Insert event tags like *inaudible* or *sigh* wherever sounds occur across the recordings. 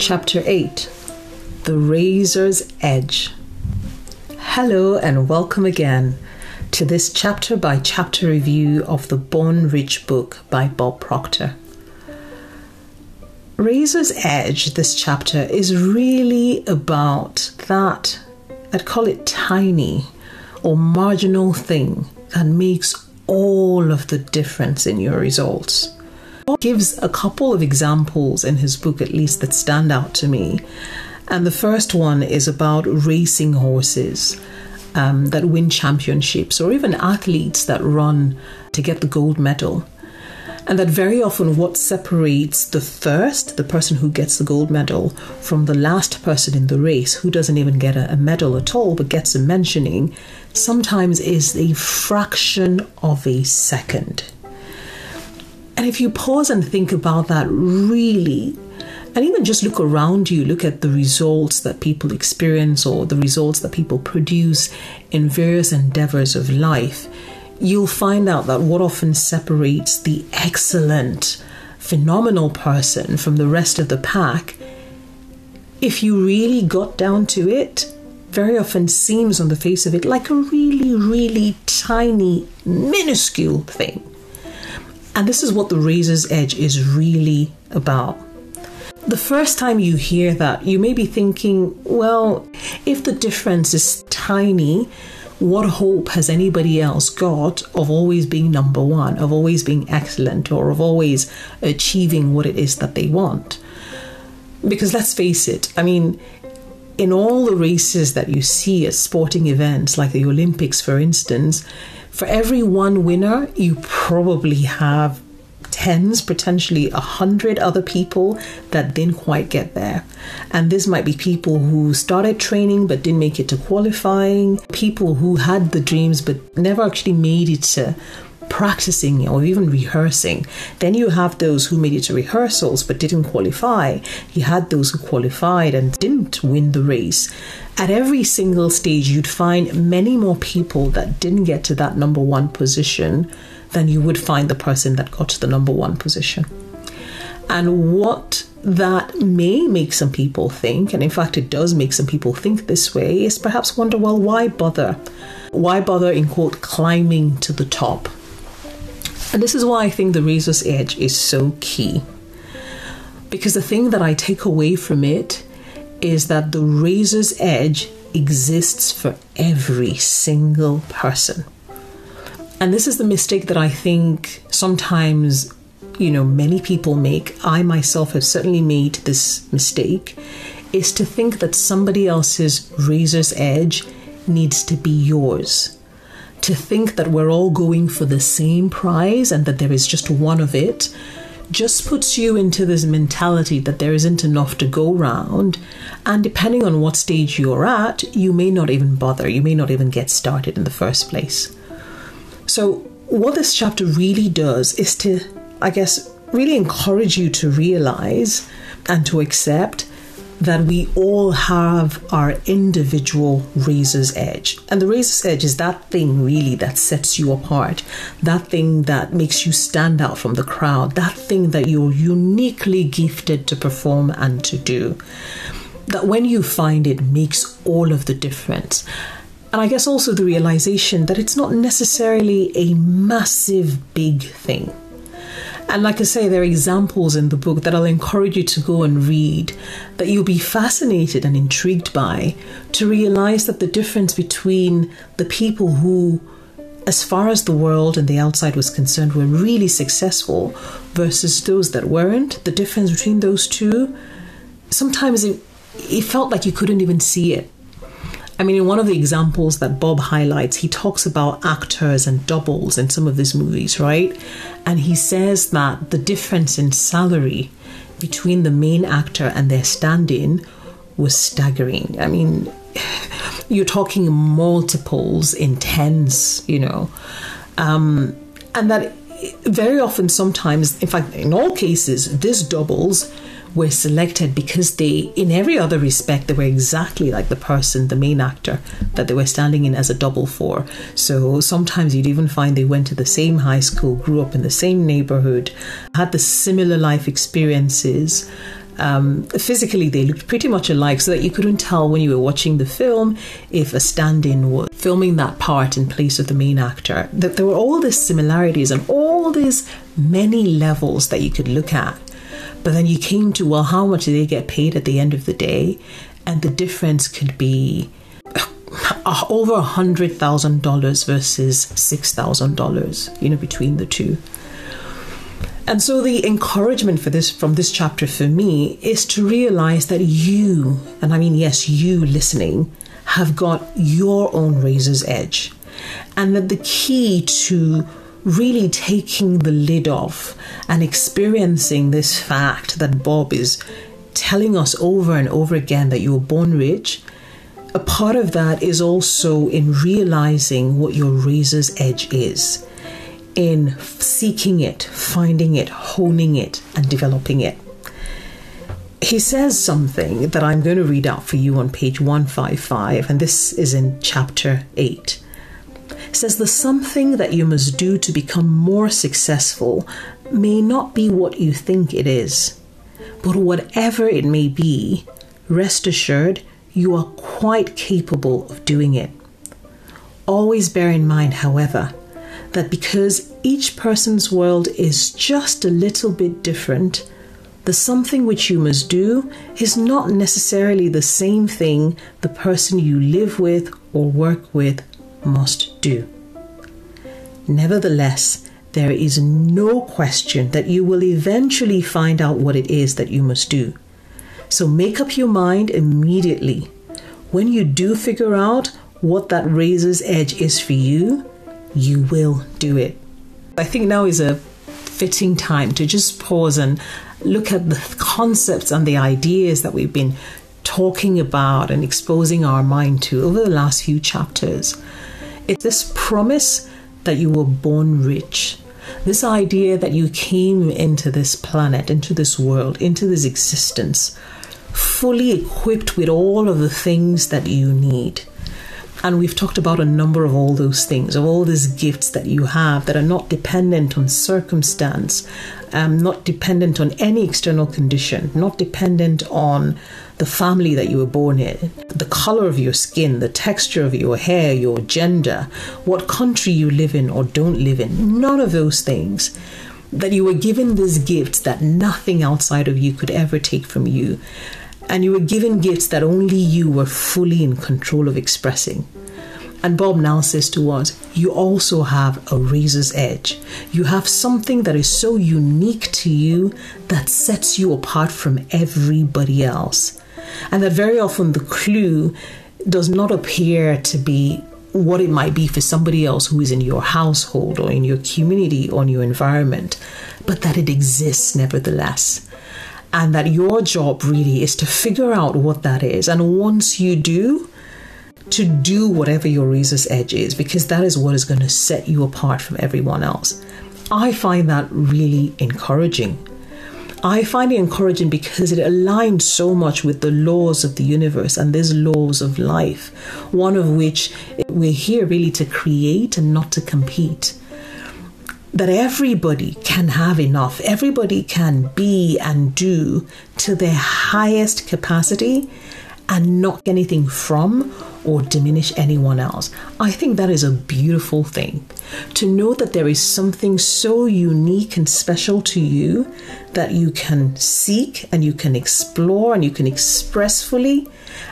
Chapter 8 The Razor's Edge. Hello, and welcome again to this chapter by chapter review of the Born Rich book by Bob Proctor. Razor's Edge, this chapter, is really about that, I'd call it tiny or marginal thing that makes all of the difference in your results gives a couple of examples in his book, at least, that stand out to me. And the first one is about racing horses um, that win championships, or even athletes that run to get the gold medal. And that very often what separates the first, the person who gets the gold medal, from the last person in the race who doesn't even get a, a medal at all but gets a mentioning, sometimes is a fraction of a second. And if you pause and think about that really, and even just look around you, look at the results that people experience or the results that people produce in various endeavors of life, you'll find out that what often separates the excellent, phenomenal person from the rest of the pack, if you really got down to it, very often seems on the face of it like a really, really tiny, minuscule thing. And this is what the razor's edge is really about. The first time you hear that, you may be thinking, well, if the difference is tiny, what hope has anybody else got of always being number one, of always being excellent, or of always achieving what it is that they want? Because let's face it, I mean, in all the races that you see at sporting events like the Olympics, for instance, for every one winner, you probably have tens, potentially a hundred other people that didn't quite get there. And this might be people who started training but didn't make it to qualifying, people who had the dreams but never actually made it to practicing or even rehearsing. Then you have those who made it to rehearsals but didn't qualify. You had those who qualified and didn't win the race. At every single stage, you'd find many more people that didn't get to that number one position than you would find the person that got to the number one position. And what that may make some people think, and in fact, it does make some people think this way, is perhaps wonder, well, why bother? Why bother, in quote, climbing to the top? And this is why I think the razor's edge is so key. Because the thing that I take away from it is that the razor's edge exists for every single person. And this is the mistake that I think sometimes, you know, many people make. I myself have certainly made this mistake is to think that somebody else's razor's edge needs to be yours to think that we're all going for the same prize and that there is just one of it just puts you into this mentality that there isn't enough to go round. And depending on what stage you're at, you may not even bother. You may not even get started in the first place. So, what this chapter really does is to, I guess, really encourage you to realize and to accept that we all have our individual razor's edge. And the razor's edge is that thing really that sets you apart, that thing that makes you stand out from the crowd, that thing that you're uniquely gifted to perform and to do. That when you find it makes all of the difference. And I guess also the realization that it's not necessarily a massive big thing and like I say, there are examples in the book that I'll encourage you to go and read that you'll be fascinated and intrigued by to realize that the difference between the people who, as far as the world and the outside was concerned, were really successful versus those that weren't, the difference between those two, sometimes it, it felt like you couldn't even see it I mean, in one of the examples that Bob highlights, he talks about actors and doubles in some of these movies, right? And he says that the difference in salary between the main actor and their stand in was staggering. I mean, *sighs* you're talking multiples in tens, you know. Um, and that very often, sometimes, in fact, in all cases, this doubles were selected because they, in every other respect, they were exactly like the person, the main actor that they were standing in as a double for. So sometimes you'd even find they went to the same high school, grew up in the same neighborhood, had the similar life experiences. um, physically they looked pretty much alike, so that you couldn't tell when you were watching the film if a stand-in was filming that part in place of the main actor. That there were all these similarities and all these many levels that you could look at. But then you came to well, how much do they get paid at the end of the day? And the difference could be uh, over a hundred thousand dollars versus six thousand dollars, you know, between the two. And so the encouragement for this from this chapter for me is to realize that you, and I mean yes, you listening, have got your own razor's edge. And that the key to really taking the lid off and experiencing this fact that Bob is telling us over and over again that you were born rich, a part of that is also in realizing what your razor's edge is in seeking it, finding it, honing it, and developing it. He says something that I'm going to read out for you on page 155, and this is in chapter 8. Says, The something that you must do to become more successful may not be what you think it is, but whatever it may be, rest assured you are quite capable of doing it. Always bear in mind, however, that because each person's world is just a little bit different, the something which you must do is not necessarily the same thing the person you live with or work with must do. Nevertheless, there is no question that you will eventually find out what it is that you must do. So make up your mind immediately. When you do figure out what that razor's edge is for you, you will do it. I think now is a fitting time to just pause and look at the concepts and the ideas that we've been talking about and exposing our mind to over the last few chapters. It's this promise that you were born rich. This idea that you came into this planet, into this world, into this existence, fully equipped with all of the things that you need. And we've talked about a number of all those things, of all these gifts that you have that are not dependent on circumstance, um, not dependent on any external condition, not dependent on the family that you were born in, the color of your skin, the texture of your hair, your gender, what country you live in or don't live in. None of those things. That you were given this gift that nothing outside of you could ever take from you and you were given gifts that only you were fully in control of expressing. And Bob now says to us, you also have a razor's edge. You have something that is so unique to you that sets you apart from everybody else. And that very often the clue does not appear to be what it might be for somebody else who is in your household or in your community or in your environment, but that it exists nevertheless and that your job really is to figure out what that is. And once you do, to do whatever your razor's edge is, because that is what is going to set you apart from everyone else. I find that really encouraging. I find it encouraging because it aligns so much with the laws of the universe and these laws of life, one of which we're here really to create and not to compete that everybody can have enough, everybody can be and do to their highest capacity and not anything from or diminish anyone else. I think that is a beautiful thing. To know that there is something so unique and special to you that you can seek and you can explore and you can express fully,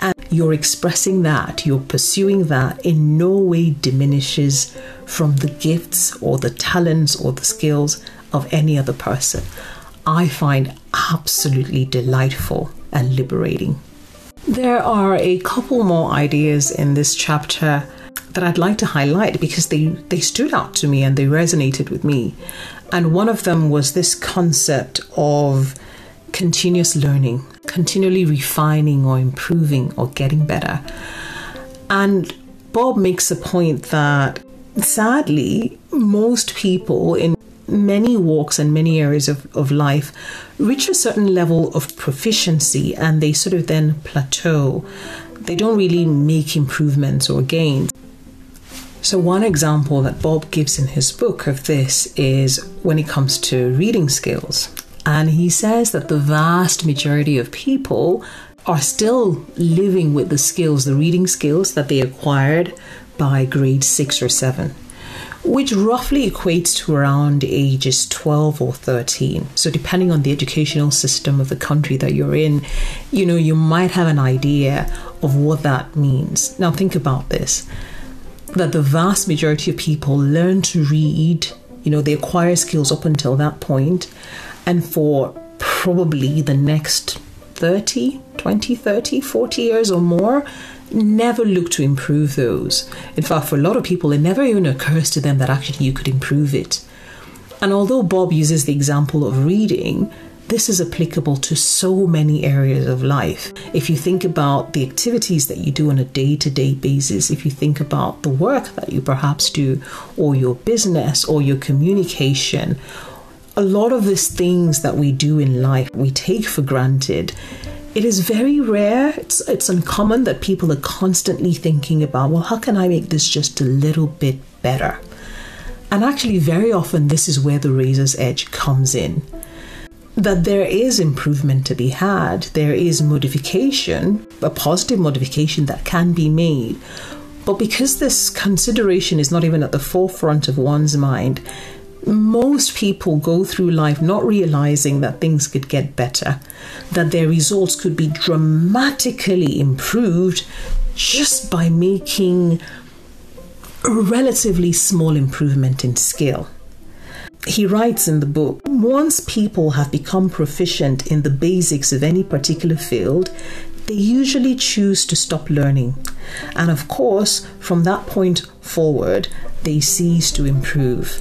and you're expressing that, you're pursuing that, in no way diminishes from the gifts or the talents or the skills of any other person. I find absolutely delightful and liberating. There are a couple more ideas in this chapter that I'd like to highlight because they, they stood out to me and they resonated with me. And one of them was this concept of continuous learning, continually refining or improving or getting better. And Bob makes a point that sadly, most people in many walks and many areas of, of life reach a certain level of proficiency and they sort of then plateau. They don't really make improvements or gains. So, one example that Bob gives in his book of this is when it comes to reading skills. And he says that the vast majority of people are still living with the skills, the reading skills that they acquired by grade six or seven which roughly equates to around ages 12 or 13. So, depending on the educational system of the country that you're in, you know, you might have an idea of what that means. Now, think about this that the vast majority of people learn to read, you know, they acquire skills up until that point, and for probably the next 30, 20, 30, 40 years or more, never look to improve those. In fact, for a lot of people, it never even occurs to them that actually you could improve it. And although Bob uses the example of reading, this is applicable to so many areas of life. If you think about the activities that you do on a day to day basis, if you think about the work that you perhaps do, or your business, or your communication, a lot of these things that we do in life we take for granted it is very rare, it's, it's uncommon that people are constantly thinking about, well, how can I make this just a little bit better? And actually, very often, this is where the razor's edge comes in. That there is improvement to be had, there is modification, a positive modification that can be made. But because this consideration is not even at the forefront of one's mind, most people go through life not realizing that things could get better, that their results could be dramatically improved just by making a relatively small improvement in skill. He writes in the book once people have become proficient in the basics of any particular field, they usually choose to stop learning. And of course, from that point forward, they cease to improve.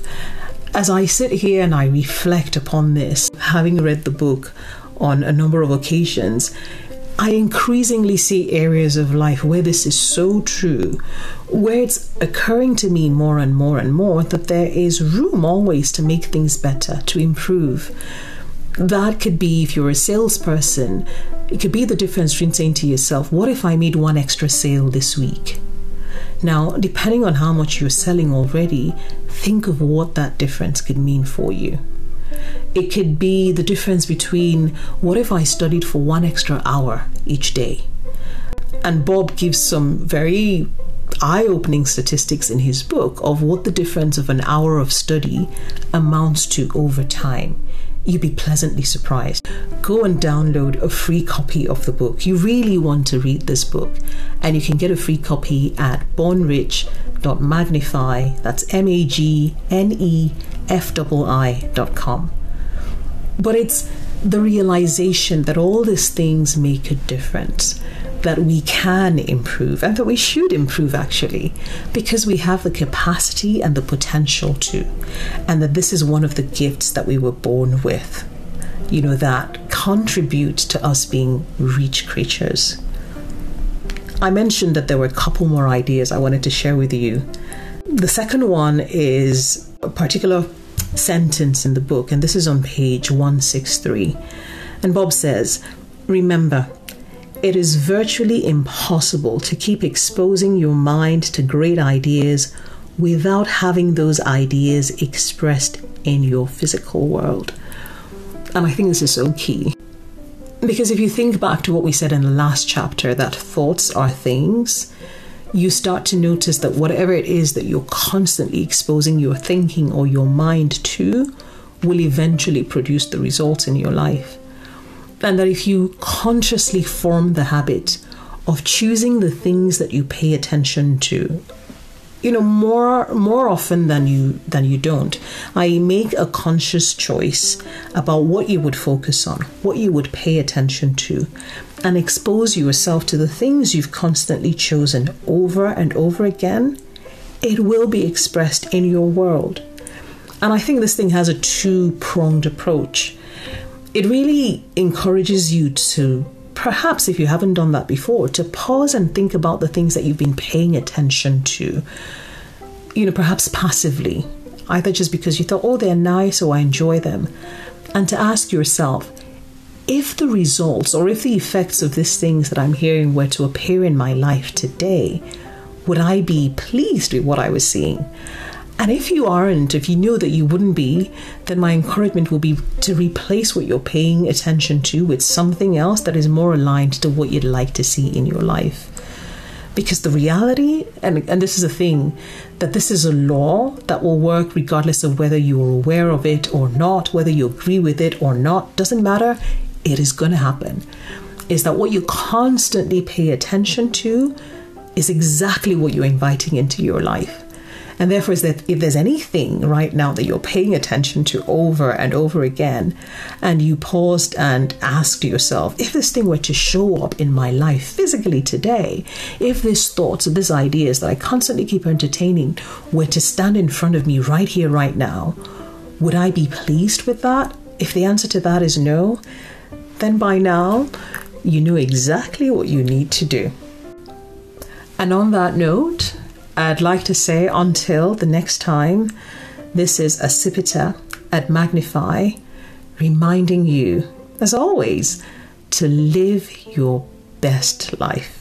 As I sit here and I reflect upon this, having read the book on a number of occasions, I increasingly see areas of life where this is so true, where it's occurring to me more and more and more that there is room always to make things better, to improve. That could be if you're a salesperson, it could be the difference between saying to yourself, What if I made one extra sale this week? Now, depending on how much you're selling already, think of what that difference could mean for you. It could be the difference between what if I studied for one extra hour each day? And Bob gives some very eye opening statistics in his book of what the difference of an hour of study amounts to over time you'd be pleasantly surprised. Go and download a free copy of the book. You really want to read this book, and you can get a free copy at bornrich.magnefi. That's M A G N E F I dot com. But it's the realization that all these things make a difference that we can improve and that we should improve actually because we have the capacity and the potential to and that this is one of the gifts that we were born with you know that contribute to us being rich creatures. I mentioned that there were a couple more ideas i wanted to share with you. The second one is a particular sentence in the book and this is on page 163 and bob says remember it is virtually impossible to keep exposing your mind to great ideas without having those ideas expressed in your physical world. And I think this is so key. Because if you think back to what we said in the last chapter, that thoughts are things, you start to notice that whatever it is that you're constantly exposing your thinking or your mind to will eventually produce the results in your life and that if you consciously form the habit of choosing the things that you pay attention to you know more more often than you than you don't i make a conscious choice about what you would focus on what you would pay attention to and expose yourself to the things you've constantly chosen over and over again it will be expressed in your world. And i think this thing has a two pronged approach it really encourages you to perhaps if you haven't done that before to pause and think about the things that you've been paying attention to you know perhaps passively either just because you thought oh they're nice or i enjoy them and to ask yourself if the results or if the effects of these things that i'm hearing were to appear in my life today would i be pleased with what i was seeing And if you aren't, if you know that you wouldn't be, then my encouragement will be to replace what you're paying attention to with something else that is more aligned to what you'd like to see in your life. Because the reality, and, and this is a thing, that this is a law that will work regardless of whether you are aware of it or not, whether you agree with it or not, doesn't matter. It is going to happen. Is that what you constantly pay attention to is exactly what you're inviting into your life. And therefore, is that if there's anything right now that you're paying attention to over and over again, and you paused and asked yourself, if this thing were to show up in my life physically today, if this thoughts or this ideas that I constantly keep entertaining were to stand in front of me right here, right now, would I be pleased with that? If the answer to that is no, then by now you know exactly what you need to do. And on that note, I'd like to say until the next time, this is Asipita at Magnefi, reminding you, as always, to live your best life.